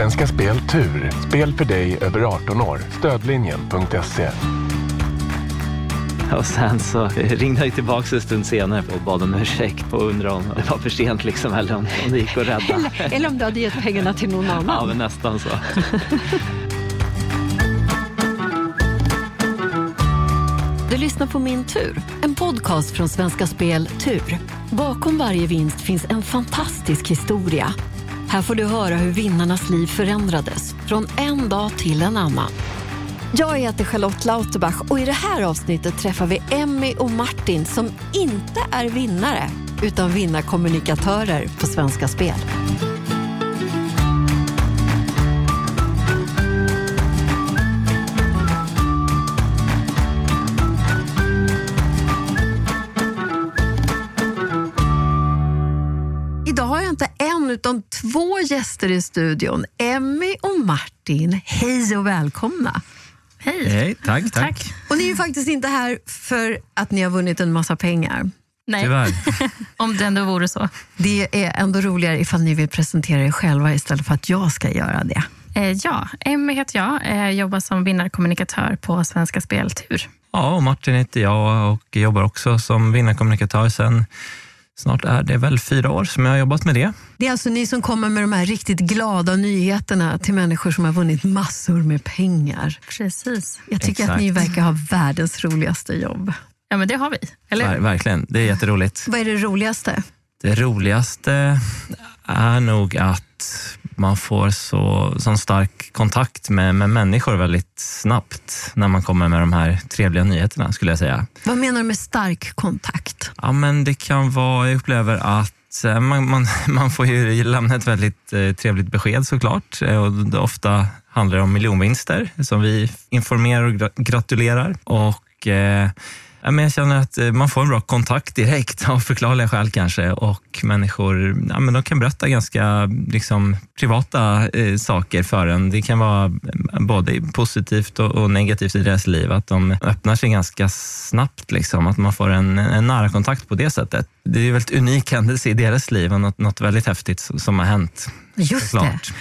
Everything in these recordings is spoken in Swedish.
Svenska Spel Tur. Spel för dig över 18 år. Stödlinjen.se. Och sen så ringde jag tillbaka en stund senare och bad om ursäkt och undrade om det var för sent liksom, eller om, om det gick att rädda. Eller, eller om du hade gett pengarna till någon annan. Ja, men nästan så. Du lyssnar på Min tur, en podcast från Svenska Spel Tur. Bakom varje vinst finns en fantastisk historia. Här får du höra hur vinnarnas liv förändrades från en dag till en annan. Jag heter Charlotte Lauterbach och i det här avsnittet träffar vi Emmy och Martin som inte är vinnare utan vinnarkommunikatörer på Svenska Spel. Utan två gäster i studion. Emmy och Martin, hej och välkomna. Hej. Hej, tack, tack. Och ni är ju faktiskt inte här för att ni har vunnit en massa pengar. Nej, om det ändå vore så. Det är ändå roligare ifall ni vill presentera er själva istället för att jag ska göra det. Eh, ja, Emmy heter jag. Eh, jobbar som vinnarkommunikatör på Svenska Speltur. Ja, och Martin heter jag och jobbar också som vinnarkommunikatör sen snart är det väl fyra år som jag har jobbat med det. Det är alltså ni som kommer med de här riktigt glada nyheterna till människor som har vunnit massor med pengar. Precis. Jag tycker Exakt. att ni verkar ha världens roligaste jobb. Ja, men det har vi. Eller? Ver- verkligen, det är jätteroligt. Vad är det roligaste? Det roligaste är nog att man får så, sån stark kontakt med, med människor väldigt snabbt när man kommer med de här trevliga nyheterna skulle jag säga. Vad menar du med stark kontakt? Ja, men det kan vara, jag upplever att eh, man, man, man får ju lämna ett väldigt eh, trevligt besked såklart. Eh, och det ofta handlar det om miljonvinster som vi informerar och gra- gratulerar. Och, eh, ja, men jag känner att eh, man får en bra kontakt direkt av förklarliga skäl kanske. Och människor ja, men de kan berätta ganska liksom, privata eh, saker för en. Det kan vara eh, både positivt och, och negativt i deras liv. Att de öppnar sig ganska snabbt. Liksom, att man får en, en nära kontakt på det sättet. Det är en väldigt unik händelse i deras liv och något, något väldigt häftigt som har hänt. Just såklart. det.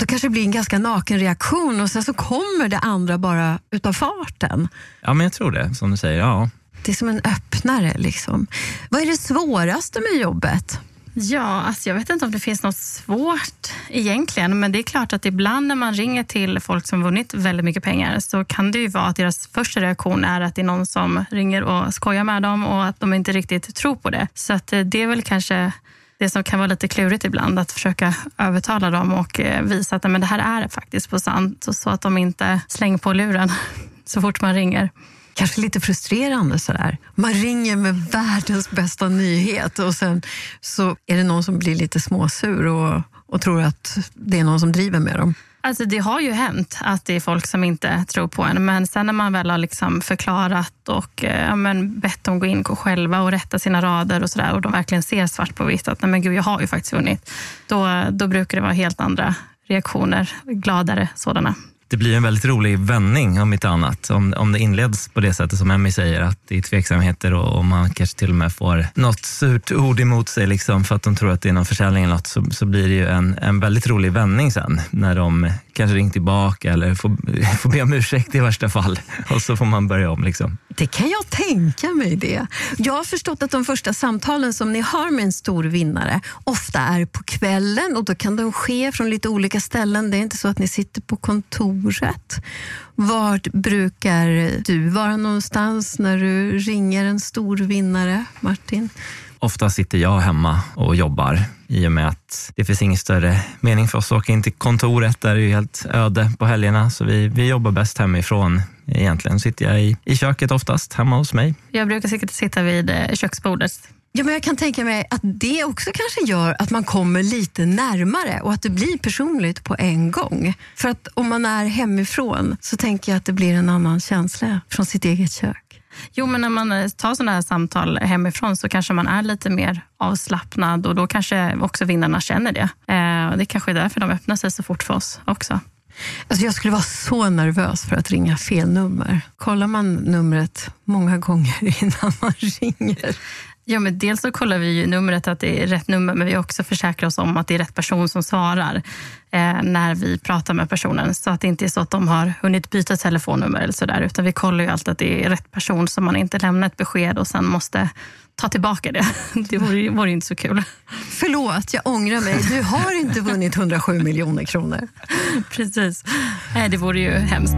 Då kanske det blir en ganska naken reaktion och sen så kommer det andra bara utav farten. Ja, men jag tror det, som du säger. Ja. Det är som en öppnare. Liksom. Vad är det svåraste med jobbet? Ja, alltså jag vet inte om det finns något svårt egentligen, men det är klart att ibland när man ringer till folk som vunnit väldigt mycket pengar så kan det ju vara att deras första reaktion är att det är någon som ringer och skojar med dem och att de inte riktigt tror på det. Så att eh, det är väl kanske det som kan vara lite klurigt ibland, att försöka övertala dem och eh, visa att men det här är faktiskt på sant, så att de inte slänger på luren så fort man ringer. Kanske lite frustrerande sådär. Man ringer med världens bästa nyhet och sen så är det någon som blir lite småsur och, och tror att det är någon som driver med dem. Alltså det har ju hänt att det är folk som inte tror på en, men sen när man väl har liksom förklarat och eh, ja, men bett dem gå in själva och rätta sina rader och sådär och de verkligen ser svart på vitt att nej men gud, jag har ju faktiskt vunnit. Då, då brukar det vara helt andra reaktioner, gladare sådana. Det blir en väldigt rolig vändning om inte annat. Om, om det inleds på det sättet som Emmy säger, att det är tveksamheter och, och man kanske till och med får något surt ord emot sig liksom, för att de tror att det är någon försäljning eller något, så, så blir det ju en, en väldigt rolig vändning sen när de kanske ringer tillbaka eller får, får be om ursäkt i värsta fall och så får man börja om. Liksom. Det kan jag tänka mig det. Jag har förstått att de första samtalen som ni har med en stor vinnare ofta är på kvällen och då kan de ske från lite olika ställen. Det är inte så att ni sitter på kontoret. Vart brukar du vara någonstans när du ringer en stor vinnare, Martin? Ofta sitter jag hemma och jobbar i och med att det finns ingen större mening för oss att åka in till kontoret. Där är det är helt öde på helgerna, så vi, vi jobbar bäst hemifrån. Egentligen sitter jag i, i köket oftast, hemma hos mig. Jag brukar sitta- sitta vid eh, köksbordet. Ja, men jag kan tänka mig att det också kanske gör att man kommer lite närmare och att det blir personligt på en gång. För att om man är hemifrån så tänker jag att det blir en annan känsla från sitt eget kök. Jo, men när man eh, tar sådana här samtal hemifrån så kanske man är lite mer avslappnad och då kanske också vinnarna känner det. Eh, och det kanske är därför de öppnar sig så fort för oss också. Alltså jag skulle vara så nervös för att ringa fel nummer. Kollar man numret många gånger innan man ringer? Ja, men dels så kollar vi ju numret att det är rätt nummer, men vi också försäkrar oss om att det är rätt person som svarar eh, när vi pratar med personen. Så att det inte är så att de har hunnit byta telefonnummer eller sådär, utan vi kollar ju alltid att det är rätt person så man inte lämnar ett besked och sen måste ta tillbaka det. Det vore, vore inte så kul. Förlåt, jag ångrar mig. Du har inte vunnit 107 miljoner kronor. Precis. Eh, det vore ju hemskt.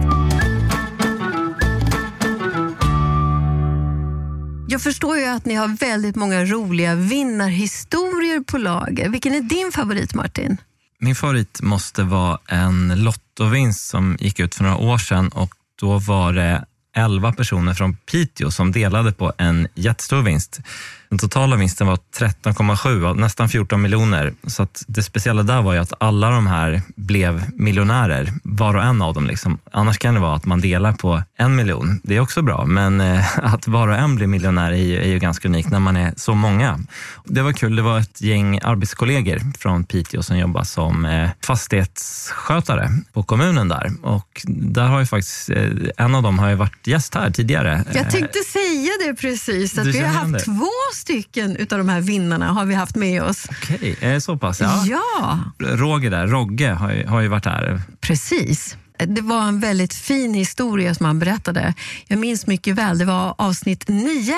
Jag förstår ju att ni har väldigt många roliga vinnarhistorier på lager. Vilken är din favorit, Martin? Min favorit måste vara en lottovinst som gick ut för några år sedan och då var det 11 personer från Piteå som delade på en jättestor vinst. Den totala vinsten var 13,7, nästan 14 miljoner. Så det speciella där var ju att alla de här blev miljonärer, var och en av dem. Liksom. Annars kan det vara att man delar på en miljon. Det är också bra, men eh, att var och en blir miljonär är ju, är ju ganska unikt när man är så många. Det var kul, det var ett gäng arbetskollegor från Piteå som jobbar som eh, fastighetsskötare på kommunen där. Och där har ju faktiskt, eh, en av dem har ju varit gäst här tidigare. Jag tänkte säga det precis, att vi har haft det? två stycken utav de här vinnarna har vi haft med oss. Okej, eh, så pass. Ja. ja Roger där, Rogge, har ju, har ju varit här. Precis. Det var en väldigt fin historia som han berättade. Jag minns mycket väl, det var avsnitt nio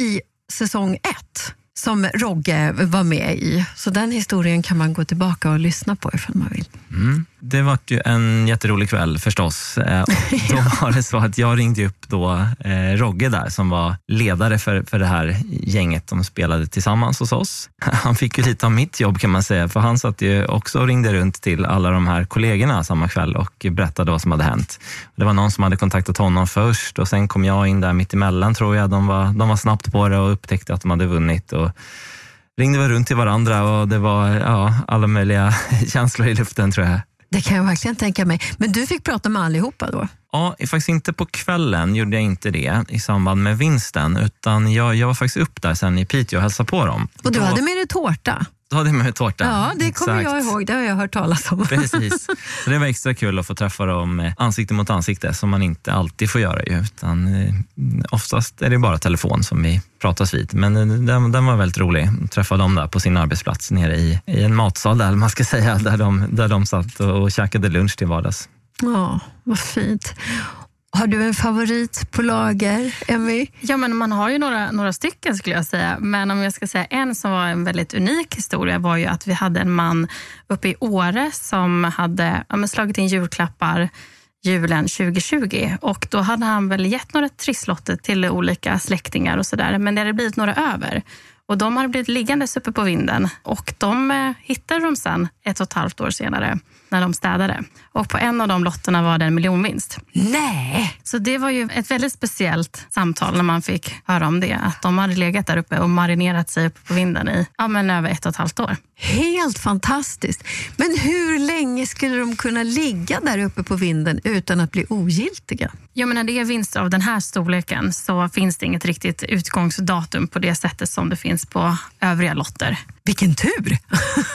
i säsong ett som Rogge var med i. Så den historien kan man gå tillbaka och lyssna på ifall man vill. Mm. Det var ju en jätterolig kväll förstås. Eh, och då var det så att jag ringde upp då eh, Rogge där som var ledare för, för det här gänget som spelade tillsammans hos oss. Han fick ju lite av mitt jobb kan man säga, för han satt ju också och ringde runt till alla de här kollegorna samma kväll och berättade vad som hade hänt. Det var någon som hade kontaktat honom först och sen kom jag in där mitt emellan tror jag. De var, de var snabbt på det och upptäckte att de hade vunnit. Och, ringde väl runt till varandra och det var ja, alla möjliga känslor i luften tror jag. Det kan jag verkligen tänka mig. Men du fick prata med allihopa då? Ja, faktiskt inte på kvällen gjorde jag inte det i samband med vinsten, utan jag, jag var faktiskt upp där sen i Piteå och hälsade på dem. Och du då, hade med dig tårta? Då hade med mig tårta. Ja, det kommer Exakt. jag ihåg. Det har jag hört talas om. Precis. Så det var extra kul att få träffa dem eh, ansikte mot ansikte, som man inte alltid får göra. Ju, utan, eh, oftast är det bara telefon som vi pratas vid. Men eh, den, den var väldigt rolig. Träffa dem där på sin arbetsplats nere i, i en matsal, där, man ska säga, där de, där de satt och, och käkade lunch till vardags. Ja, vad fint. Har du en favorit på lager, Emmy? Ja, men man har ju några, några stycken skulle jag säga. Men om jag ska säga en som var en väldigt unik historia var ju att vi hade en man uppe i Åre som hade ja, men slagit in julklappar julen 2020 och då hade han väl gett några trisslotter till olika släktingar och sådär men det hade blivit några över. Och de hade blivit liggandes uppe på vinden och de eh, hittade de sen ett och ett halvt år senare när de städade. Och på en av de lotterna var det en miljonvinst. Nej! Så det var ju ett väldigt speciellt samtal när man fick höra om det. Att de hade legat där uppe och marinerat sig uppe på vinden i ja, men över ett och ett halvt år. Helt fantastiskt. Men hur länge skulle de kunna ligga där uppe på vinden utan att bli ogiltiga? Ja, men när det är vinster av den här storleken så finns det inget riktigt utgångsdatum på det sättet som det finns på övriga lotter. Vilken tur!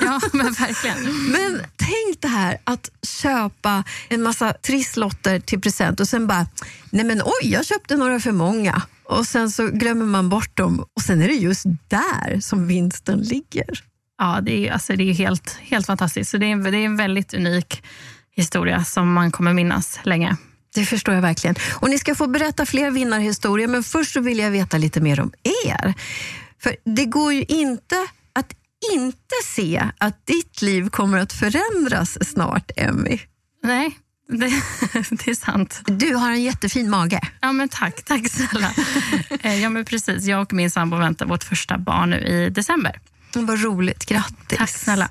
Ja, men verkligen. Men tänk det här att köpa en massa trisslotter till present och sen bara, nej men oj, jag köpte några för många. Och sen så glömmer man bort dem och sen är det just där som vinsten ligger. Ja, det är, alltså, det är helt, helt fantastiskt. Så det är, en, det är en väldigt unik historia som man kommer minnas länge. Det förstår jag verkligen. Och Ni ska få berätta fler vinnarhistorier, men först så vill jag veta lite mer om er. För det går ju inte inte se att ditt liv kommer att förändras snart, Emmy. Nej, det, det är sant. Du har en jättefin mage. Ja, men tack, tack snälla. Eh, ja, men precis. Jag och min sambo väntar vårt första barn nu i december. Vad roligt, grattis. Tack snälla.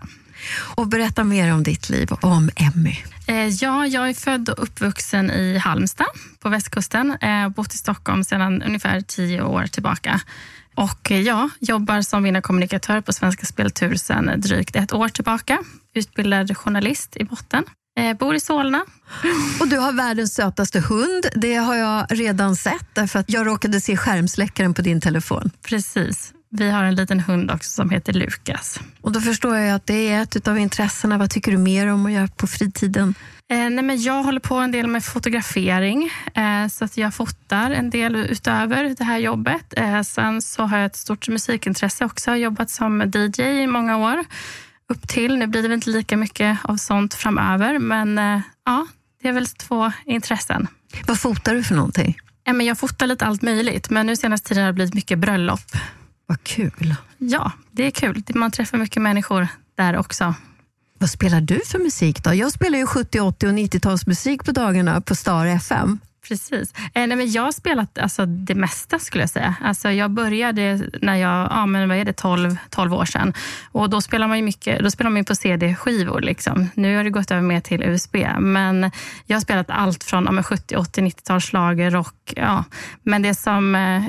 Och berätta mer om ditt liv och om Emmy. Eh, Ja, jag är född och uppvuxen i Halmstad på västkusten. Eh, bott i Stockholm sedan ungefär tio år tillbaka. Och eh, ja, jobbar som vinnarkommunikatör på Svenska Speltur sedan drygt ett år tillbaka. Utbildad journalist i botten. Eh, bor i Solna. Och du har världens sötaste hund. Det har jag redan sett därför att jag råkade se skärmsläckaren på din telefon. Precis. Vi har en liten hund också som heter Lukas. Och då förstår jag att det är ett av intressena. Vad tycker du mer om att göra på fritiden? Eh, nej men jag håller på en del med fotografering, eh, så att jag fotar en del utöver det här jobbet. Eh, sen så har jag ett stort musikintresse också. Jag har jobbat som DJ i många år. Upp till, nu blir det väl inte lika mycket av sånt framöver, men eh, ja, det är väl två intressen. Vad fotar du för någonting? Ja, men jag fotar lite allt möjligt, men nu senaste tiden har det blivit mycket bröllop. Vad kul. Ja, det är kul. Man träffar mycket människor där också. Vad spelar du för musik då? Jag spelar ju 70, 80 och 90-talsmusik på dagarna på Star FM. Precis. Eh, nej, men jag har spelat alltså, det mesta skulle jag säga. Alltså, jag började när jag ja, men vad är det, 12, 12 år sedan. Och då spelar man ju mycket, då spelar man på CD-skivor. Liksom. Nu har det gått över mer till USB. Men jag har spelat allt från ja, 70, 80, 90-talsschlager, rock. Ja. Men det som eh,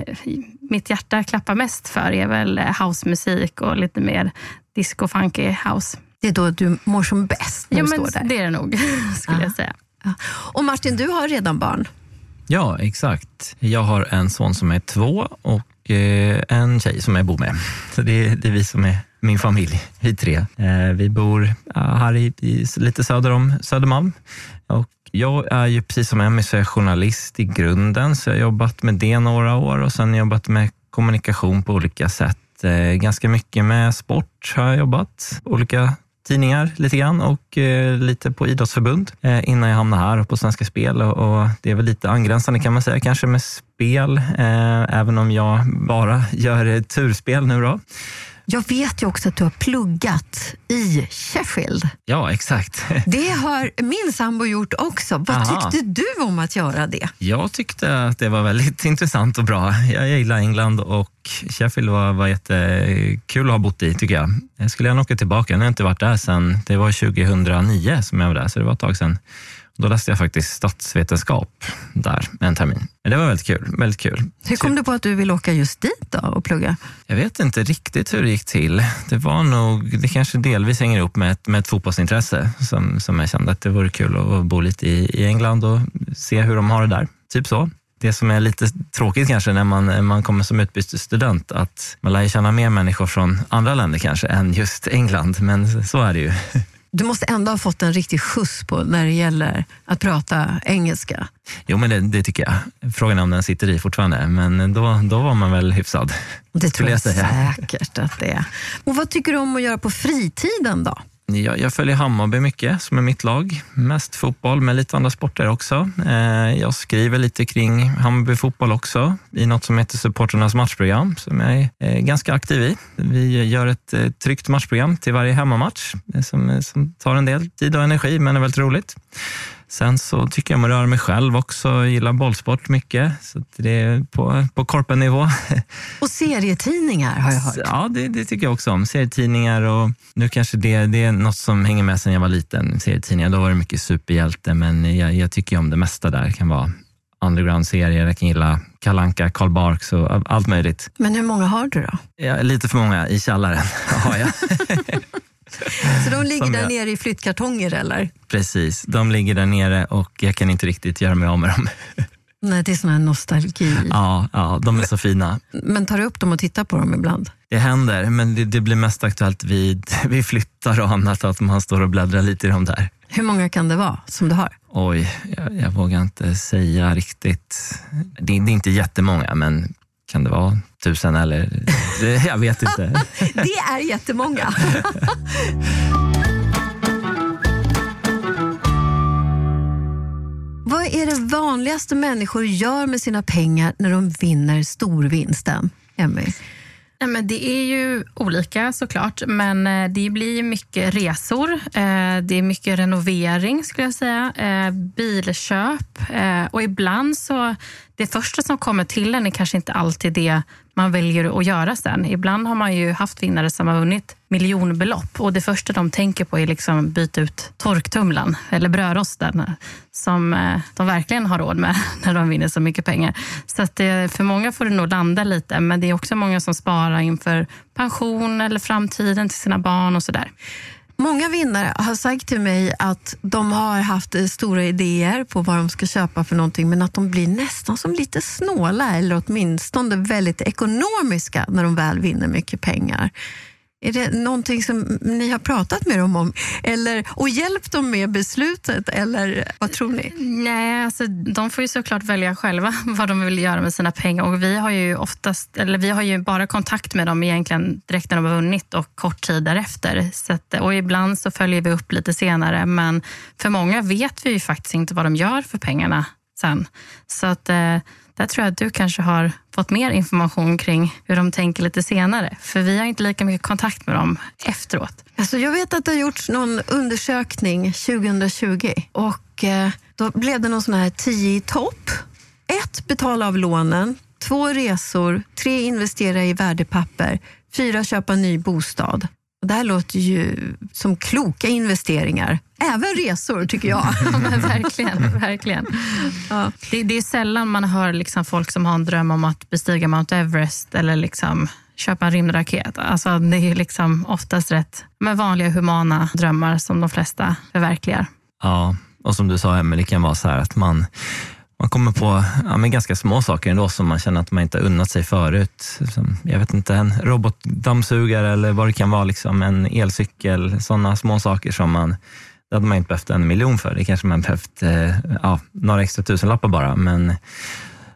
mitt hjärta klappar mest för är väl eh, housemusik och lite mer disco, funky house. Det är då du mår som bäst när Ja, du men står där. det är det nog, skulle Ja. jag säga. Ja. Och Martin, du har redan barn. Ja, exakt. Jag har en son som är två och eh, en tjej som jag bor med. Så det, är- det är vi som är min familj, vi tre. Eh, vi bor här i, i, lite söder om Södermalm. Och jag är ju precis som Emmy så är jag journalist i grunden, så jag har jobbat med det några år och sen jobbat med kommunikation på olika sätt. Eh, ganska mycket med sport har jag jobbat, olika tidningar lite grann och eh, lite på idrottsförbund eh, innan jag hamnade här och på Svenska Spel. Och, och det är väl lite angränsande kan man säga kanske med spel, eh, även om jag bara gör eh, turspel nu då. Jag vet ju också att du har pluggat i Sheffield. Ja, exakt. Det har min sambo gjort också. Vad Aha. tyckte du om att göra det? Jag tyckte att det var väldigt intressant och bra. Jag gillar England och Sheffield var, var jättekul att ha bott i tycker jag. Jag skulle gärna åka tillbaka. Nu har jag inte varit där sedan, det var 2009 som jag var där, så det var ett tag sedan. Då läste jag faktiskt statsvetenskap där en termin. Men det var väldigt kul. Väldigt kul. Hur kom du på att du vill åka just dit då och plugga? Jag vet inte riktigt hur det gick till. Det var nog, det kanske delvis hänger ihop med ett, med ett fotbollsintresse som, som jag kände att det vore kul att bo lite i, i England och se hur de har det där. Typ så. Det som är lite tråkigt kanske när man, man kommer som utbytesstudent, att man lär känna mer människor från andra länder kanske än just England, men så är det ju. Du måste ändå ha fått en riktig skjuts på när det gäller att prata engelska. Jo, men det, det tycker jag. Frågan är om den sitter i fortfarande, men då, då var man väl hyfsad. Det tror jag, jag säkert att det är. Och vad tycker du om att göra på fritiden då? Jag, jag följer Hammarby mycket, som är mitt lag. Mest fotboll, men lite andra sporter också. Eh, jag skriver lite kring Hammarby fotboll också i något som heter Supporternas matchprogram, som jag är eh, ganska aktiv i. Vi gör ett eh, tryggt matchprogram till varje hemmamatch, eh, som, eh, som tar en del tid och energi, men är väldigt roligt. Sen så tycker jag om att röra mig själv också. Jag gillar bollsport mycket, så det är på, på korpennivå. Och serietidningar har jag hört. Ja, det, det tycker jag också om. Serietidningar och nu kanske det, det är något som hänger med sedan jag var liten. Serietidningar, då var det mycket superhjälte, men jag, jag tycker om det mesta där. Det kan vara underground-serier, jag kan gilla Kalanka, Karl Barks och allt möjligt. Men hur många har du då? Ja, lite för många i källaren har jag. Så de ligger där jag- nere i flyttkartonger eller? Precis, de ligger där nere och jag kan inte riktigt göra mig av med dem. Nej, det är sån här nostalgi. Ja, ja, de är så fina. Men tar du upp dem och tittar på dem ibland? Det händer, men det, det blir mest aktuellt vid, vid flyttar och annat, att man står och bläddrar lite i dem där. Hur många kan det vara som du har? Oj, jag, jag vågar inte säga riktigt. Det, det är inte jättemånga, men kan det vara tusen eller? Det, jag vet inte. Det är jättemånga. Vad är det vanligaste människor gör med sina pengar när de vinner storvinsten? Emmy? Nej, men det är ju olika såklart, men eh, det blir mycket resor. eh, Det är mycket renovering skulle jag säga. eh, Bilköp och ibland så det första som kommer till en är kanske inte alltid det man väljer att göra sen. Ibland har man ju haft vinnare som har vunnit miljonbelopp och det första de tänker på är liksom byta ut torktumlaren eller brödrosten som eh, de verkligen har råd med när de vinner så mycket pengar. Så att det, för många får det nog landa lite, men det är också många som sparar inför pension eller framtiden till sina barn och sådär. Många vinnare har sagt till mig att de har haft stora idéer på vad de ska köpa för någonting men att de blir nästan som lite snåla eller åtminstone väldigt ekonomiska när de väl vinner mycket pengar. Är det någonting som ni har pratat med dem om eller, och hjälpt dem med beslutet? Eller vad tror ni? Nej, alltså, de får ju såklart välja själva vad de vill göra med sina pengar. Och vi har ju oftast, eller vi har ju bara kontakt med dem egentligen direkt när de har vunnit och kort tid därefter. Så att, och ibland så följer vi upp lite senare, men för många vet vi ju faktiskt inte vad de gör för pengarna sen. Så att, eh, där tror jag att du kanske har fått mer information kring hur de tänker lite senare. För vi har inte lika mycket kontakt med dem efteråt. Alltså jag vet att det har gjorts någon undersökning 2020 och eh, då blev det någon sån här 10 i topp. Ett, betala av lånen. Två, resor. Tre, investera i värdepapper. Fyra, köpa ny bostad. Det här låter ju som kloka investeringar. Även resor, tycker jag. ja, men verkligen. verkligen. Ja. Det, det, är sällan man hör liksom folk som har en dröm om att bestiga Mount Everest eller liksom köpa en rymdraket. Alltså, det är liksom oftast rätt med vanliga humana drömmar som de flesta förverkligar. Ja, och som du sa Emelie, det kan vara så här att man man kommer på ja, men ganska små saker ändå som man känner att man inte har unnat sig förut. Som, jag vet inte, en robotdammsugare eller vad det kan vara, liksom, en elcykel, sådana små saker som man, det hade man inte behövt en miljon för. Det kanske man behövt eh, ja, några extra tusenlappar bara, men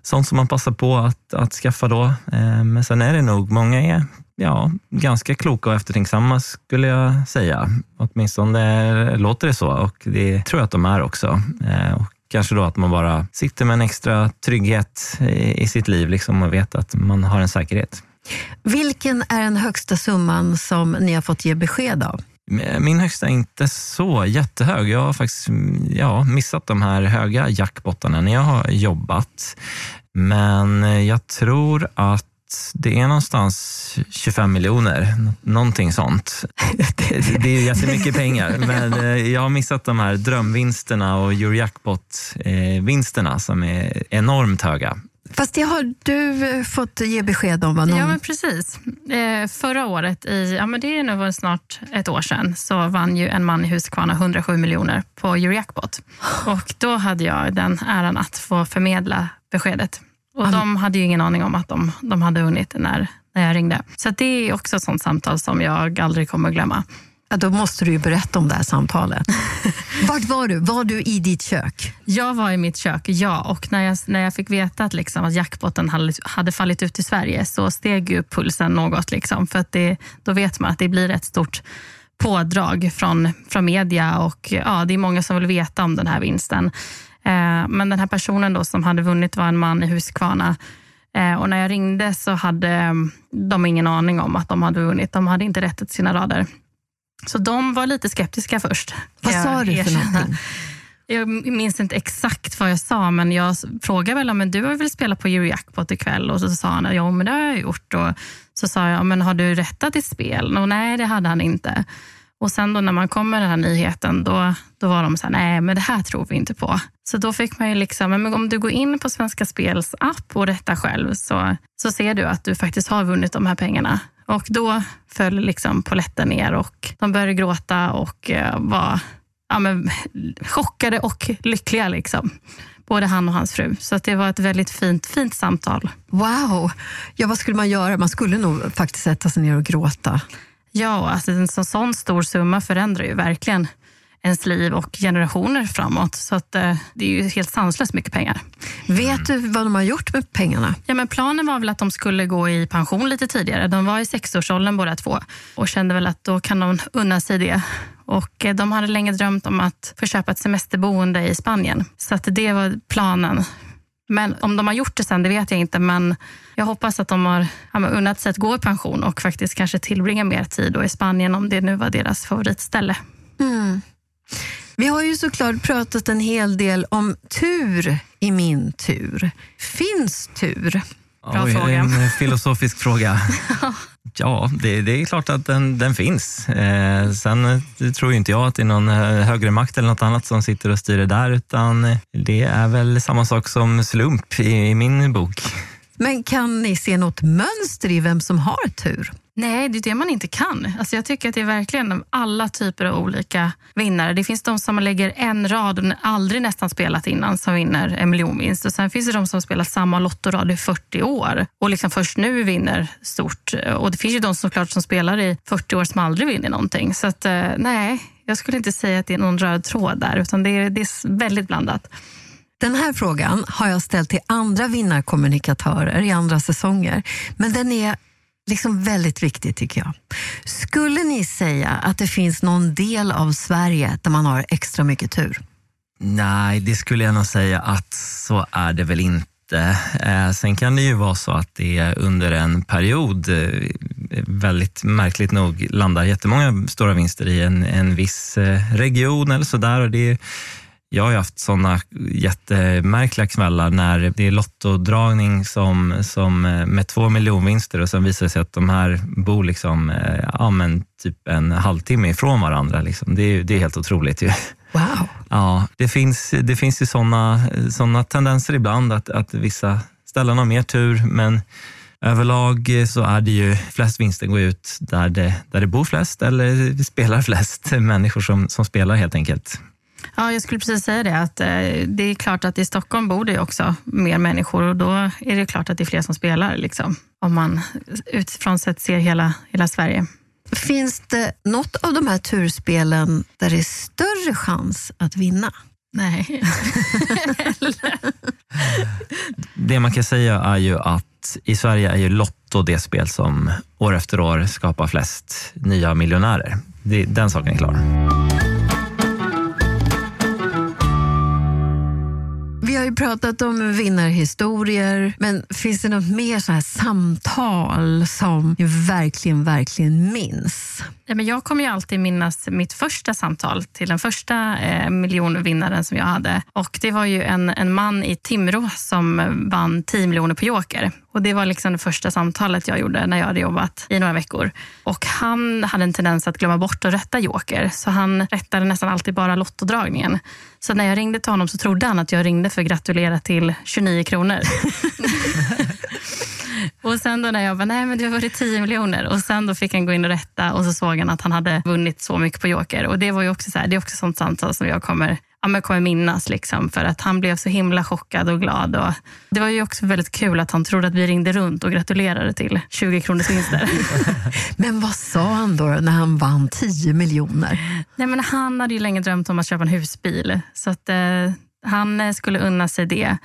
sånt som man passar på att, att skaffa då. Eh, men sen är det nog, många är ja, ganska kloka och eftertänksamma skulle jag säga. Åtminstone låter det så och det tror jag att de är också. Eh, och Kanske då att man bara sitter med en extra trygghet i sitt liv liksom och vet att man har en säkerhet. Vilken är den högsta summan som ni har fått ge besked av? Min högsta är inte så jättehög. Jag har faktiskt ja, missat de här höga jackpottarna när jag har jobbat. Men jag tror att det är någonstans 25 miljoner, någonting sånt. Det, är jättemycket pengar, men eh, jag har missat de här drömvinsterna och Eurojackpot-vinsterna som är enormt höga. Fast det har du eh, fått ge besked om? Någon... Ja, men precis. Eh, förra året, i, ja, men det är nog snart ett år sedan, så vann ju en man i Huskvarna 107 miljoner på Eurojackpot. Och då hade jag den äran att få förmedla beskedet och All... de hade ju ingen aning om att de, de hade vunnit när, när jag ringde. Så det är också ett sånt samtal som jag aldrig kommer att glömma. Ja, då måste du ju berätta om det här samtalet. Vart var du? Var du i ditt kök? Jag var i mitt kök, ja. Och när jag, när jag fick veta att, liksom, att jackpotten hade, hade fallit ut i Sverige så steg ju pulsen något. Liksom, för att det, då vet man att det blir ett stort pådrag från, från media och ja, det är många som vill veta om den här vinsten. Eh, men den här personen då som hade vunnit var en man i Huskvarna. Eh, och när jag ringde så hade mm, de ingen aning om att de hade vunnit. De hade inte rättat sina rader. Så de var lite skeptiska först. Vad sa du för någonting? Jag minns inte exakt vad jag sa, men jag frågade väl om du har väl spelat på Eurojackpot ikväll? Och så sa han ja, men det har jag gjort. Och så sa jag, men har du rättat ditt spel? Och nej, det hade han inte. Och sen då när man kom med den här nyheten, då, då var de så här, nej men det här tror vi inte på. Så då fick man ju liksom, men om du går in på Svenska Spels app och rättar själv så, så ser du att du faktiskt har vunnit de här pengarna. Och då föll liksom poletten ner och de började gråta och uh, var ja, men, chockade och lyckliga. Liksom. Både han och hans fru. Så det var ett väldigt fint, fint samtal. Wow! Ja, vad skulle man göra? Man skulle nog faktiskt sätta sig ner och gråta. Ja, alltså en så, sån stor summa förändrar ju verkligen ens liv och generationer framåt. Så att, eh, det är ju helt sanslöst mycket pengar. Vet du vad de har gjort med pengarna? Ja, men planen var väl att de skulle gå i pension lite tidigare. De var i sexårsåldern båda två och kände väl att då kan de unna sig det. Och eh, de hade länge drömt om att få köpa ett semesterboende i Spanien. Så att det var planen. Men om de har gjort det sen, det vet jag inte. Men jag hoppas att de har ja, unnat sig att gå i pension och faktiskt kanske tillbringa mer tid i Spanien om det nu var deras favoritställe. Mm. Vi har ju såklart pratat en hel del om tur i min tur. Finns tur? Bra Oj, fråga. En filosofisk fråga. Ja, det, det, är klart att den, den finns. Eh, sen eh, tror inte jag att det är någon eh, högre makt eller något annat som sitter och styr det där, utan det är väl samma sak som slump i, i min bok. Men kan ni se något mönster i vem som har tur? Nej, det är det man inte kan. Alltså jag tycker att det är verkligen alla typer av olika vinnare. Det finns de som lägger en rad och aldrig nästan spelat innan som vinner en miljonvinst. Och sen finns det de som spelat samma lottorad i 40 år och liksom först nu vinner stort. Och det finns ju de såklart som spelar i 40 år som aldrig vinner någonting. Så att, eh, nej, jag skulle inte säga att det är någon röd tråd där, utan det är, det är väldigt blandat. Den här frågan har jag ställt till andra vinnarkommunikatörer i andra säsonger, men den är liksom väldigt viktigt, tycker jag. Skulle ni säga att det finns någon del av Sverige där man har extra mycket tur? Nej, det skulle jag nog säga att så är det väl inte. Eh, sen kan det ju vara så att det under en period, eh, väldigt märkligt nog, landar jättemånga stora vinster i en, en viss eh, region eller sådär. Jag har haft sådana jättemärkliga kvällar när det är lottodragning som, som eh, med två miljonvinster och sen visar det sig att de här bor liksom, eh, ja, men typ en halvtimme ifrån varandra. Liksom. Det, är, det är helt otroligt. Ju. Wow. Ja, det finns, det finns ju sådana såna tendenser ibland att, att vissa ställen har mer tur, men överlag så är det ju flest vinster går ut där det, där det bor flest eller spelar flest människor som, som spelar helt enkelt. Ja, jag skulle precis säga det. Att, eh, det är klart att i Stockholm bor det också mer människor och då är det klart att det är fler som spelar. Liksom, om man utifrån sett ser hela, hela Sverige. Finns det något av de här turspelen där det är större chans att vinna? Nej. det man kan säga är ju att i Sverige är ju Lotto det spel som år efter år skapar flest nya miljonärer. Det, den saken är klar. Ju pratat om vinnarhistorier, men finns det något mer så här samtal som ni verkligen, verkligen minns? Ja, men jag kommer ju alltid minnas mitt första samtal till den första eh, miljonvinnaren som jag hade. Och Det var ju en, en man i Timrå som vann 10 miljoner på Joker. Och Det var liksom det första samtalet jag gjorde när jag hade jobbat i några veckor. Och Han hade en tendens att glömma bort att rätta Joker, så han rättade nästan alltid bara lottodragningen. Så när jag ringde till honom så trodde han att jag ringde för att gratulera till 29 kronor. Och sen då när jag bara, nej men det har varit 10 miljoner. Och sen då fick han gå in och rätta och så såg han att han hade vunnit så mycket på Joker. Och det var ju också så här, det är också sånt samtal som jag kommer, ja, men kommer minnas. Liksom, för att han blev så himla chockad och glad. Och det var ju också väldigt kul att han trodde att vi ringde runt och gratulerade till 20 kronors vinster. men vad sa han då när han vann 10 miljoner? Nej, men han hade ju länge drömt om att köpa en husbil. Så att, eh, han skulle unna sig det.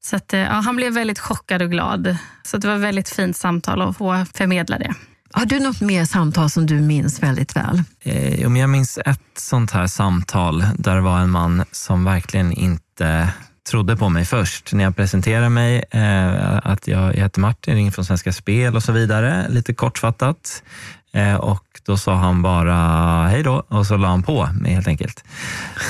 Så att, eh, ja, han blev väldigt chockad och glad. Så det var ett väldigt fint samtal att få förmedla det. Har du något mer samtal som du minns väldigt väl? Eh, jag minns ett sånt här samtal där det var en man som verkligen inte trodde på mig först när jag presenterade mig. Eh, att jag, jag heter Martin, ringer från Svenska Spel och så vidare. Lite kortfattat. Eh, och då sa han bara hej då och så la han på mig helt enkelt.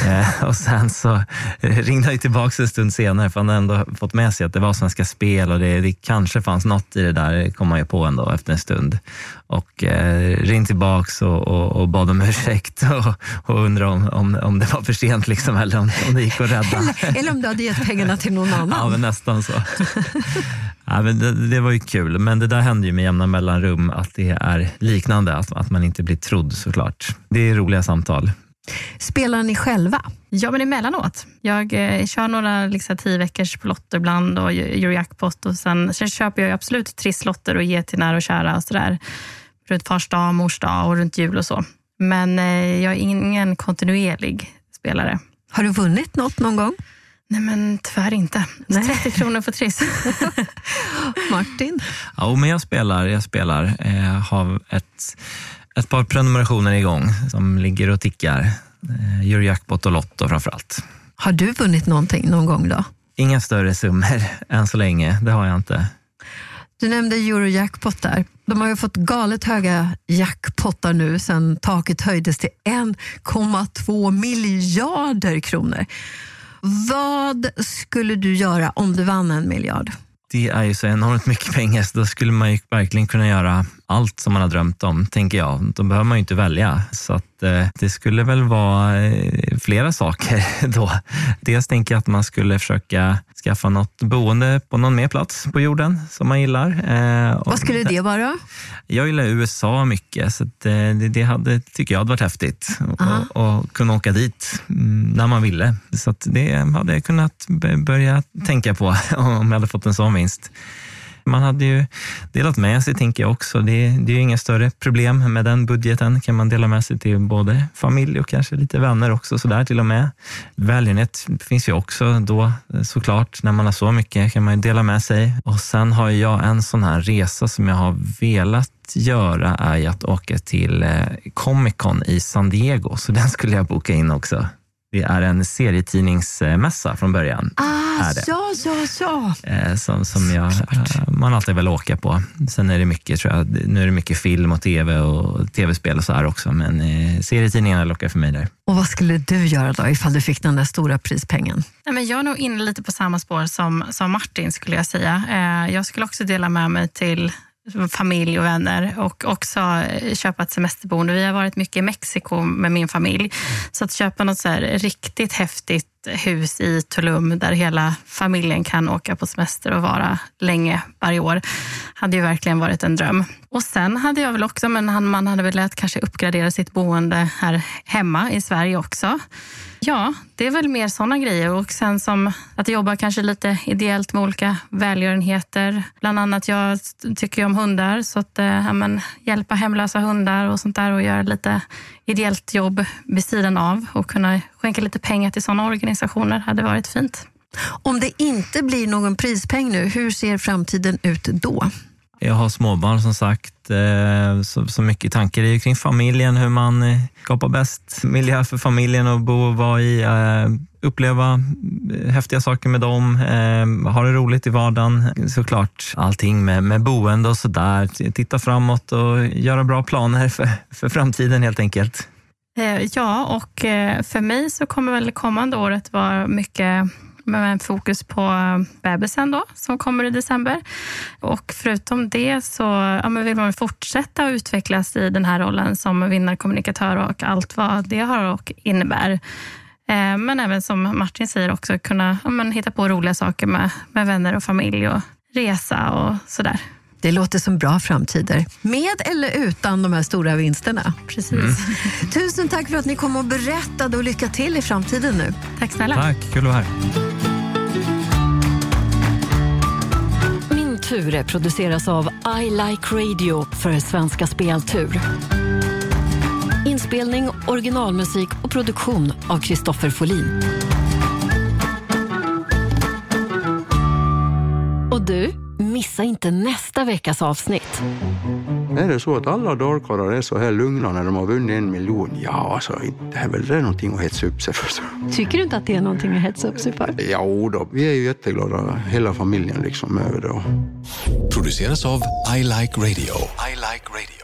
Eh, och sen så ringde han tillbaka en stund senare för han hade ändå fått med sig att det var Svenska Spel och det, det kanske fanns något i det där, kom man ju på ändå efter en stund. Och eh, ringde tillbaka och, och, och, bad om ursäkt och, och undrade om, om, om det var för sent liksom, eller om, om det gick att rädda. Eller, eller om du hade gett pengarna till någon annan. Ja, men nästan så. Ja, men det, det, var ju kul, men det där händer ju med jämna mellanrum, att det är liknande, att, att man inte blir trodd såklart. Det är roliga samtal. Spelar ni själva? Ja, men emellanåt. Jag eh, kör några liksom, tio veckors på lotter ibland och Eurojackpot. Och sen, sen köper jag absolut trisslotter och ger till nära och kära och sådär. Runt fars dag, mors dag och runt jul och så. Men eh, jag är ingen kontinuerlig spelare. Har du vunnit något någon gång? Nej, men tyvärr inte. Nej. 30 kronor på Triss. Martin? Ja, men jag spelar. Jag spelar. Jag eh, har ett, ett par prenumerationer igång som ligger och tickar. Eh, Eurojackpot och Lotto framför allt. Har du vunnit någonting någon gång då? Inga större summor än så länge. Det har jag inte. Du nämnde Eurojackpot där. De har ju fått galet höga jackpottar nu sedan taket höjdes till 1,2 miljarder kronor. Vad skulle du göra om du vann en miljard? Det är ju så enormt mycket pengar, så då skulle man ju verkligen kunna göra allt som man har drömt om, tänker jag. Då behöver man ju inte välja. Så att, eh, det skulle väl vara eh, flera saker då. Dels tänker jag att man skulle försöka skaffa något boende på någon mer plats på jorden som man gillar. Eh, Vad skulle det vara? Jag gillar USA mycket, så att, eh, det, det hade, tycker jag hade varit häftigt. Och, och kunna åka dit mm, när man ville. Så att det hade jag kunnat börja tänka på om jag hade fått en sån vinst. Man hade ju delat med sig, tänker jag också. Det, det är ju inga större problem med den budgeten. kan man dela med sig till både familj och kanske lite vänner också, så där till och med. Välgörenhet finns ju också då såklart. När man har så mycket kan man ju dela med sig. Och sen har jag en sån här resa som jag har velat göra är att åka till eh, Comic Con i San Diego, så den skulle jag boka in också. Det är en serietidningsmässa från början. Ah, Är det. ja, ja, ja. Eh, som, som jag, eh, man alltid vill åka på. Sen är det mycket, tror jag, nu är det mycket film och tv och tv-spel och så här också, men eh, serietidningarna lockar för mig där. Och vad skulle du göra då ifall du fick den där stora prispengen? Nej, men jag är nog inne lite på samma spår som, som Martin skulle jag säga. Eh, jag skulle också dela med mig till familj och vänner och också eh, köpa ett semesterboende. Vi har varit mycket i Mexiko med min familj. Så att köpa något så här riktigt häftigt hus i Tulum där hela familjen kan åka på semester och vara länge varje år hade ju verkligen varit en dröm. Och sen hade jag väl också, men man hade velat kanske uppgradera sitt boende här hemma i Sverige också. Ja, det är väl mer sådana grejer. Och sen som att jobba kanske lite ideellt med olika välgörenheter. Bland annat, jag tycker ju om hundar, så att eh, ja, men, hjälpa hemlösa hundar och sånt där och göra lite ideellt jobb vid sidan av och kunna skänka lite pengar till sådana organisationer hade varit fint. Om det inte blir någon prispeng nu, hur ser framtiden ut då? Jag har småbarn som sagt, Eh, så, så mycket tankar är ju kring familjen, hur man eh, skapar bäst miljö för familjen att bo och vara i. Eh, uppleva häftiga saker med dem, ha det roligt i vardagen. Såklart allting med, med boende och sådär. Titta framåt och göra bra planer för, för framtiden helt enkelt. Ja, och för mig så kommer väl det kommande året vara mycket med fokus på bebisen då, som kommer i december. Och förutom det så ja, men vill man fortsätta att utvecklas i den här rollen som vinnarkommunikatör och allt vad det har och innebär. Eh, men även som Martin säger också kunna ja, men hitta på roliga saker med, med vänner och familj och resa och sådär. Det låter som bra framtider. Med eller utan de här stora vinsterna. Precis. Tusen tack för att ni kom och berättade och lycka till i framtiden nu. Tack snälla. Tack, kul att vara här. Min tur produceras av I Like Radio för Svenska Speltur. Inspelning, originalmusik och produktion av Kristoffer Folin. Och du, missa inte nästa veckas avsnitt. Är det så att alla dalkarlar är så här lugna när de har vunnit en miljon? Ja, alltså inte är väl det någonting att hetsa upp sig för. Så. Tycker du inte att det är någonting att hetsa upp sig för? Jo då, vi är ju jätteglada hela familjen liksom över det. Produceras av I Like Radio. I like radio.